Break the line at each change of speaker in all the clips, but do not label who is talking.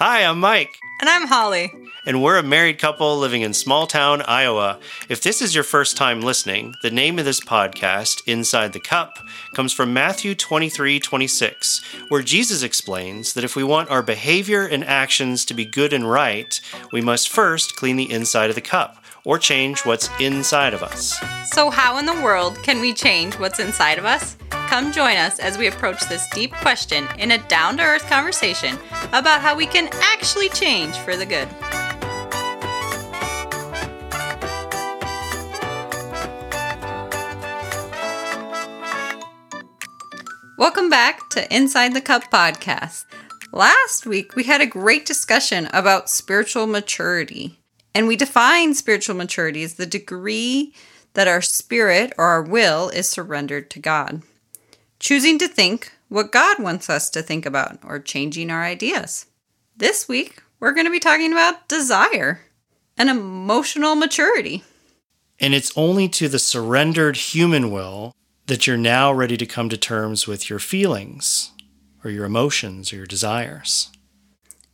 Hi, I'm Mike.
And I'm Holly.
And we're a married couple living in small town Iowa. If this is your first time listening, the name of this podcast, Inside the Cup, comes from Matthew 23 26, where Jesus explains that if we want our behavior and actions to be good and right, we must first clean the inside of the cup or change what's inside of us.
So, how in the world can we change what's inside of us? Come join us as we approach this deep question in a down to earth conversation about how we can actually change for the good. Welcome back to Inside the Cup podcast. Last week, we had a great discussion about spiritual maturity. And we define spiritual maturity as the degree that our spirit or our will is surrendered to God. Choosing to think what God wants us to think about or changing our ideas. This week, we're going to be talking about desire and emotional maturity.
And it's only to the surrendered human will that you're now ready to come to terms with your feelings or your emotions or your desires.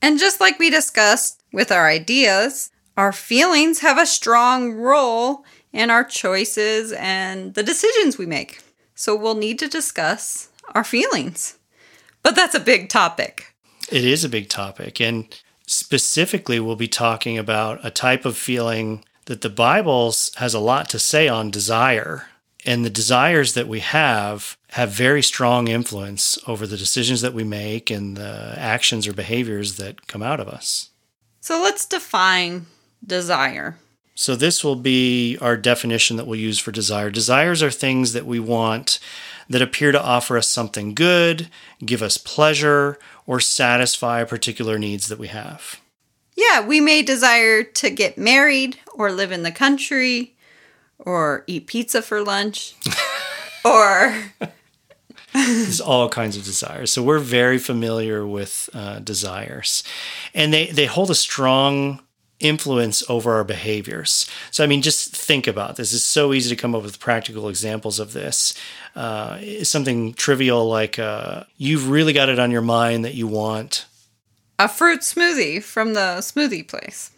And just like we discussed with our ideas, our feelings have a strong role in our choices and the decisions we make. So we'll need to discuss our feelings. But that's a big topic.
It is a big topic. And specifically, we'll be talking about a type of feeling that the Bible has a lot to say on desire. And the desires that we have have very strong influence over the decisions that we make and the actions or behaviors that come out of us.
So let's define desire.
So, this will be our definition that we'll use for desire. Desires are things that we want that appear to offer us something good, give us pleasure, or satisfy particular needs that we have.
Yeah, we may desire to get married, or live in the country, or eat pizza for lunch, or.
There's all kinds of desires. So, we're very familiar with uh, desires. And they, they hold a strong influence over our behaviors. So, I mean, just think about this. It's so easy to come up with practical examples of this. Uh, something trivial like uh, you've really got it on your mind that you want
a fruit smoothie from the smoothie place.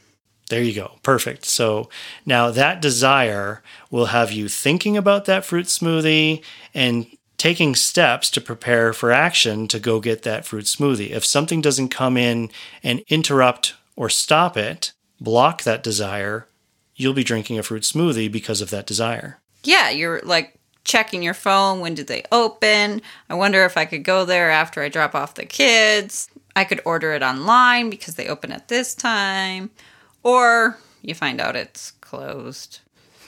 There you go. Perfect. So now that desire will have you thinking about that fruit smoothie and taking steps to prepare for action to go get that fruit smoothie. If something doesn't come in and interrupt or stop it, block that desire, you'll be drinking a fruit smoothie because of that desire.
Yeah, you're like checking your phone. When did they open? I wonder if I could go there after I drop off the kids. I could order it online because they open at this time. Or you find out it's closed.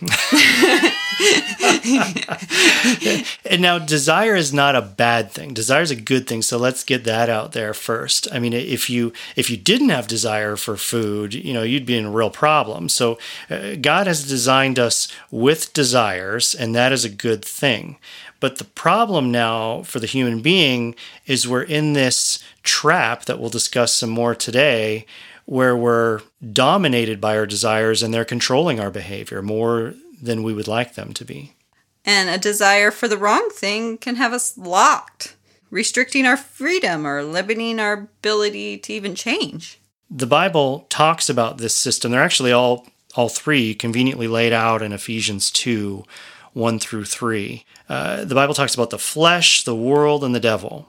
and now desire is not a bad thing. Desire is a good thing so let's get that out there first. I mean if you if you didn't have desire for food you know you'd be in a real problem. So uh, god has designed us with desires and that is a good thing. But the problem now for the human being is we're in this trap that we'll discuss some more today where we're dominated by our desires and they're controlling our behavior more than we would like them to be.
And a desire for the wrong thing can have us locked, restricting our freedom or limiting our ability to even change.
The Bible talks about this system. They're actually all all three conveniently laid out in Ephesians 2 1 through 3. Uh, the Bible talks about the flesh, the world, and the devil.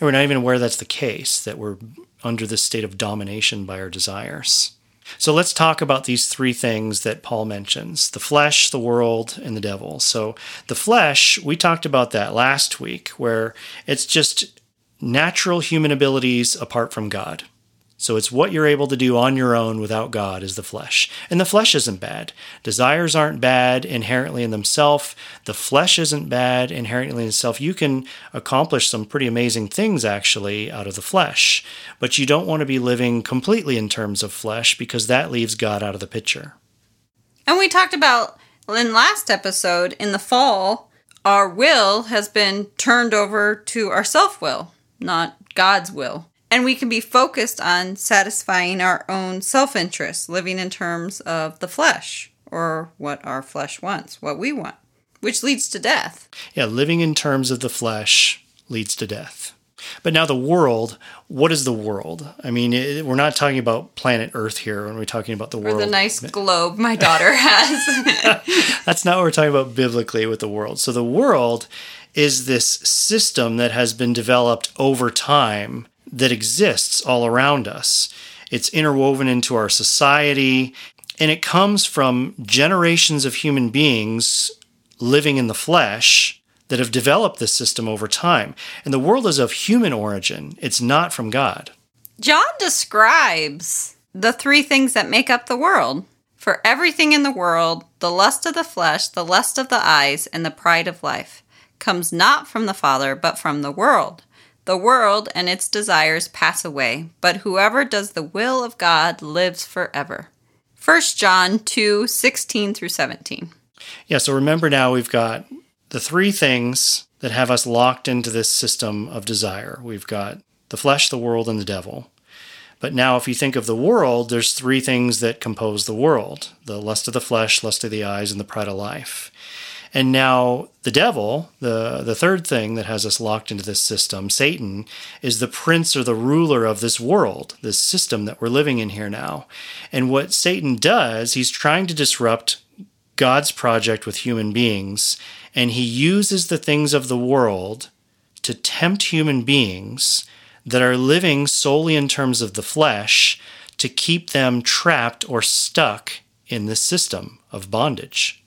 And we're not even aware that's the case, that we're under this state of domination by our desires. So let's talk about these three things that Paul mentions the flesh, the world, and the devil. So, the flesh, we talked about that last week, where it's just natural human abilities apart from God. So it's what you're able to do on your own without God is the flesh. And the flesh isn't bad. Desires aren't bad inherently in themselves. The flesh isn't bad inherently in itself. You can accomplish some pretty amazing things actually out of the flesh, but you don't want to be living completely in terms of flesh because that leaves God out of the picture.
And we talked about in last episode in the fall, our will has been turned over to our self will, not God's will. And we can be focused on satisfying our own self interest, living in terms of the flesh or what our flesh wants, what we want, which leads to death.
Yeah, living in terms of the flesh leads to death. But now the world, what is the world? I mean, it, we're not talking about planet Earth here when we're talking about the
Or
world.
the nice globe my daughter has.
That's not what we're talking about biblically with the world. So the world is this system that has been developed over time that exists all around us. It's interwoven into our society, and it comes from generations of human beings living in the flesh that have developed this system over time. And the world is of human origin, it's not from God.
John describes the three things that make up the world. For everything in the world, the lust of the flesh, the lust of the eyes, and the pride of life comes not from the Father, but from the world. The world and its desires pass away, but whoever does the will of God lives forever. 1 John 2 16 through 17.
Yeah, so remember now we've got the three things that have us locked into this system of desire. We've got the flesh, the world, and the devil. But now, if you think of the world, there's three things that compose the world the lust of the flesh, lust of the eyes, and the pride of life. And now, the devil, the, the third thing that has us locked into this system, Satan, is the prince or the ruler of this world, this system that we're living in here now. And what Satan does, he's trying to disrupt God's project with human beings, and he uses the things of the world to tempt human beings that are living solely in terms of the flesh to keep them trapped or stuck in this system of bondage.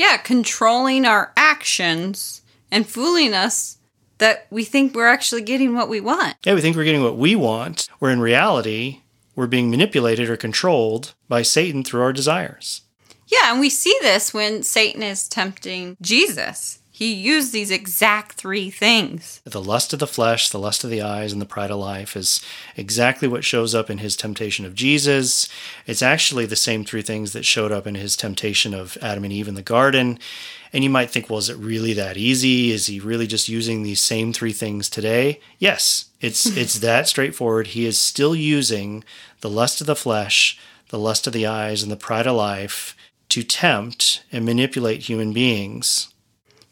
Yeah, controlling our actions and fooling us that we think we're actually getting what we want.
Yeah, we think we're getting what we want, where in reality, we're being manipulated or controlled by Satan through our desires.
Yeah, and we see this when Satan is tempting Jesus. He used these exact three things.
The lust of the flesh, the lust of the eyes, and the pride of life is exactly what shows up in his temptation of Jesus. It's actually the same three things that showed up in his temptation of Adam and Eve in the garden. And you might think, well, is it really that easy? Is he really just using these same three things today? Yes, it's it's that straightforward. He is still using the lust of the flesh, the lust of the eyes, and the pride of life to tempt and manipulate human beings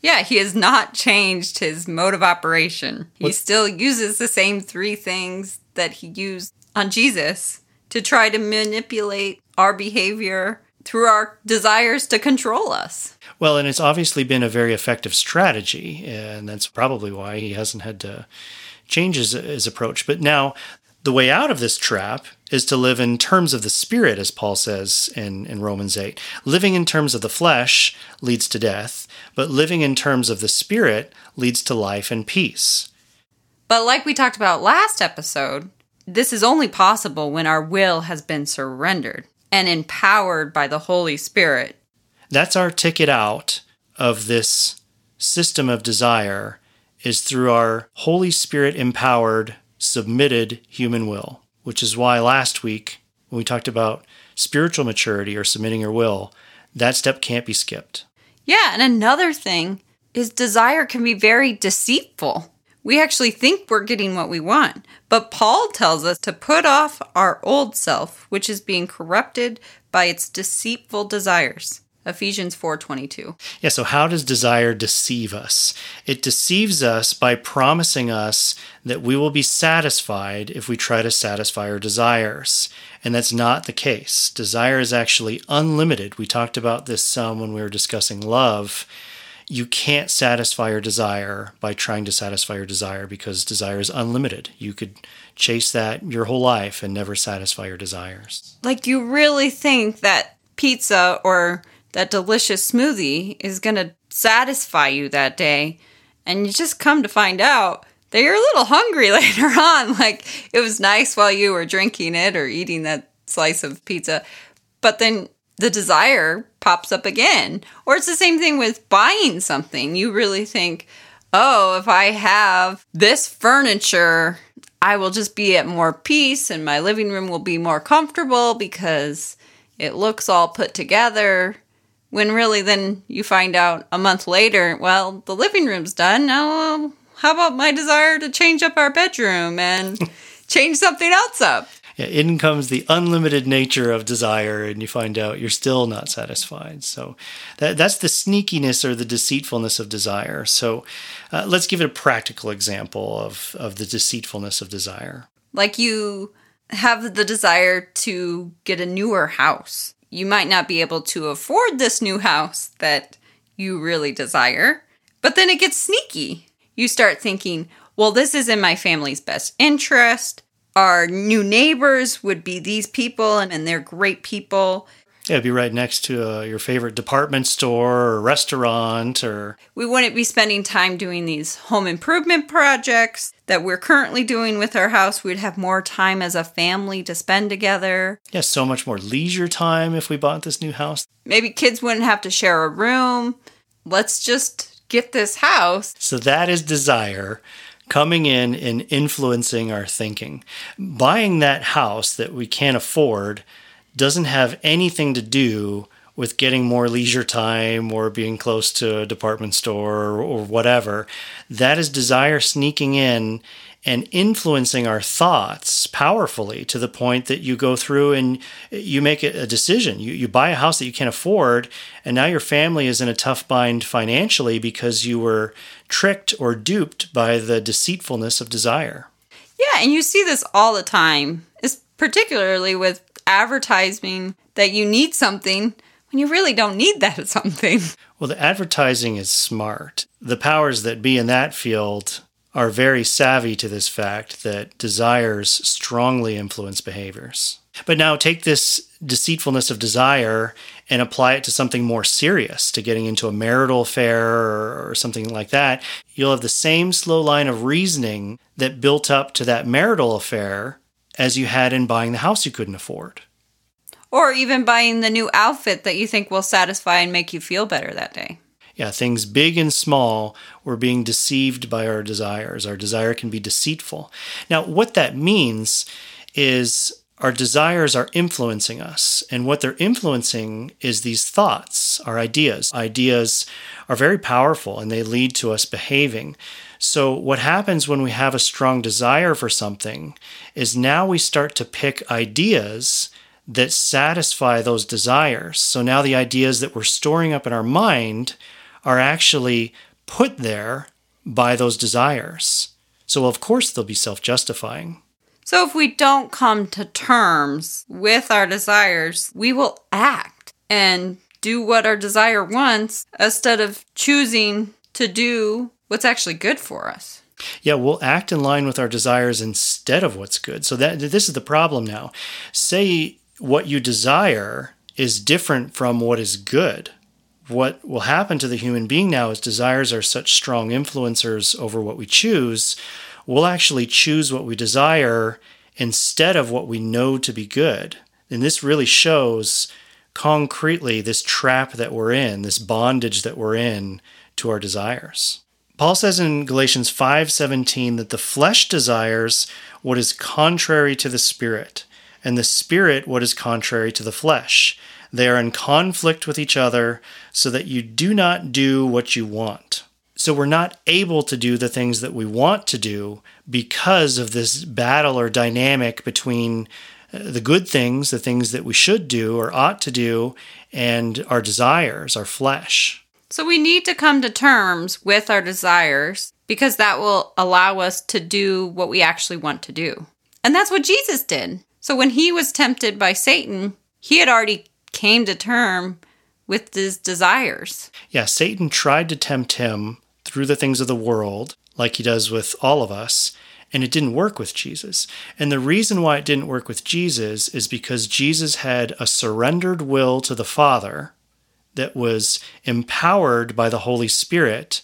Yeah, he has not changed his mode of operation. He still uses the same three things that he used on Jesus to try to manipulate our behavior through our desires to control us.
Well, and it's obviously been a very effective strategy, and that's probably why he hasn't had to change his, his approach. But now, the way out of this trap is to live in terms of the spirit, as Paul says in, in Romans 8. Living in terms of the flesh leads to death, but living in terms of the spirit leads to life and peace.
But like we talked about last episode, this is only possible when our will has been surrendered and empowered by the Holy Spirit.
That's our ticket out of this system of desire is through our Holy Spirit empowered, submitted human will, which is why last week when we talked about spiritual maturity or submitting your will, that step can't be skipped.
Yeah, and another thing is desire can be very deceitful. We actually think we're getting what we want, but Paul tells us to put off our old self, which is being corrupted by its deceitful desires. Ephesians 4:22.
Yeah, so how does desire deceive us? It deceives us by promising us that we will be satisfied if we try to satisfy our desires. And that's not the case. Desire is actually unlimited. We talked about this some when we were discussing love. You can't satisfy your desire by trying to satisfy your desire because desire is unlimited. You could chase that your whole life and never satisfy your desires.
Like do you really think that pizza or that delicious smoothie is going to satisfy you that day? And you just come to find out that you're a little hungry later on. Like it was nice while you were drinking it or eating that slice of pizza, but then the desire pops up again. Or it's the same thing with buying something. You really think, oh, if I have this furniture, I will just be at more peace and my living room will be more comfortable because it looks all put together. When really, then you find out a month later, well, the living room's done. Now, um, how about my desire to change up our bedroom and change something else up?
Yeah, in comes the unlimited nature of desire, and you find out you're still not satisfied. So that, that's the sneakiness or the deceitfulness of desire. So uh, let's give it a practical example of, of the deceitfulness of desire.
Like you have the desire to get a newer house. You might not be able to afford this new house that you really desire, but then it gets sneaky. You start thinking, well, this is in my family's best interest our new neighbors would be these people, and, and they're great people.
Yeah, it'd be right next to uh, your favorite department store or restaurant, or
we wouldn't be spending time doing these home improvement projects that we're currently doing with our house. We'd have more time as a family to spend together.
Yeah, so much more leisure time if we bought this new house.
Maybe kids wouldn't have to share a room. Let's just get this house.
So that is desire coming in and influencing our thinking. Buying that house that we can't afford doesn't have anything to do with getting more leisure time or being close to a department store or, whatever. That is desire sneaking in and influencing our thoughts powerfully to the point that you go through and you make a decision. You, you buy a house that you can't afford, and now your family is in a tough bind financially because you were tricked or duped by the deceitfulness of desire.
Yeah, and you see this all the time, it's particularly with advertising that you need something when you really don't need that something.
Well, the advertising is smart. The powers that be in that field are very savvy to this fact that desires strongly influence behaviors. But now take this deceitfulness of desire and apply it to something more serious, to getting into a marital affair or, something like that. You'll have the same slow line of reasoning that built up to that marital affair as you had in buying the house you couldn't afford.
Or even buying the new outfit that you think will satisfy and make you feel better that day
yeah, things big and small, we're being deceived by our desires. Our desire can be deceitful. Now, what that means is our desires are influencing us. And what they're influencing is these thoughts, our ideas. Ideas are very powerful and they lead to us behaving. So, what happens when we have a strong desire for something is now we start to pick ideas that satisfy those desires. So, now the ideas that we're storing up in our mind are actually put there by those desires. So, of course, they'll be self justifying.
So, if we don't come to terms with our desires, we will act and do what our desire wants instead of choosing to do what's actually good for us.
Yeah, we'll act in line with our desires instead of what's good. So that this is the problem now. Say what you desire is different from what is good what will happen to the human being now is desires are such strong influencers over what we choose. We'll actually choose what we desire instead of what we know to be good. And this really shows concretely this trap that we're in, this bondage that we're in to our desires. Paul says in Galatians 5:17 that the flesh desires what is contrary to the spirit, and the spirit what is contrary to the flesh. They are in conflict with each other so that you do not do what you want. So we're not able to do the things that we want to do because of this battle or dynamic between uh, the good things, the things that we should do or ought to do, and our desires, our flesh.
So we need to come to terms with our desires because that will allow us to do what we actually want to do. And that's what Jesus did. So when he was tempted by Satan, he had already came to term with his desires.
Yeah, Satan tried to tempt him through the things of the world, like he does with all of us, and it didn't work with Jesus. And the reason why it didn't work with Jesus is because Jesus had a surrendered will to the Father that was empowered by the Holy Spirit,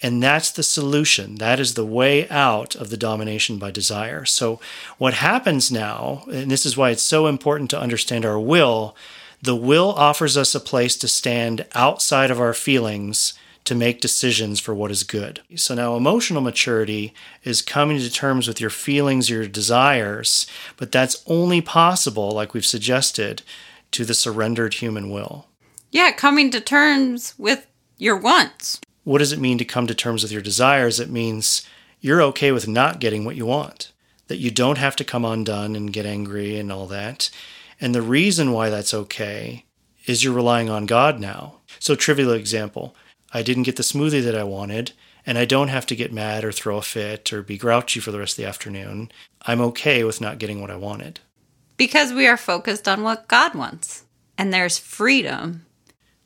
And that's the solution. That is the way out of the domination by desire. So, what happens now, and this is why it's so important to understand our will, the will offers us a place to stand outside of our feelings to make decisions for what is good. So now emotional maturity is coming to terms with your feelings, your desires, but that's only possible, like we've suggested, to the surrendered human will.
Yeah, coming to terms with your wants.
What does it mean to come to terms with your desires? It means you're okay with not getting what you want, that you don't have to come undone and get angry and all that. And the reason why that's okay is you're relying on God now. So, trivial example I didn't get the smoothie that I wanted, and I don't have to get mad or throw a fit or be grouchy for the rest of the afternoon. I'm okay with not getting what I wanted.
Because we are focused on what God wants, and there's freedom.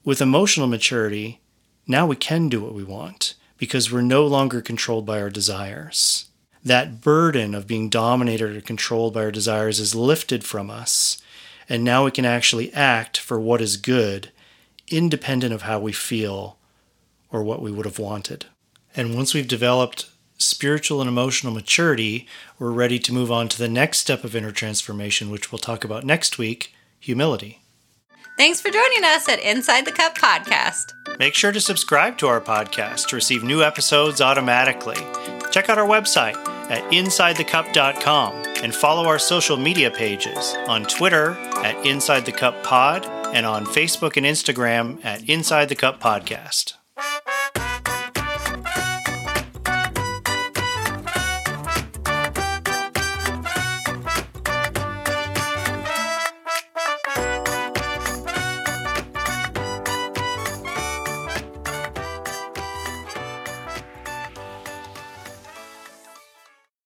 With emotional maturity, now we can do what we want because we're no longer controlled by our desires. That burden of being dominated or controlled by our desires is lifted from us, and now we can actually act for what is good, independent of how we feel or what we would have wanted. And once we've developed spiritual and emotional maturity, we're ready to move on to the next step of inner transformation, which we'll talk about next week humility.
Thanks for joining us at Inside the Cup podcast.
Make sure to subscribe to our podcast to receive new episodes automatically. Check out our website at InsideTheCup.com and follow our social media pages on Twitter at Inside the Cup Pod and on Facebook and Instagram at Inside the Cup Podcast.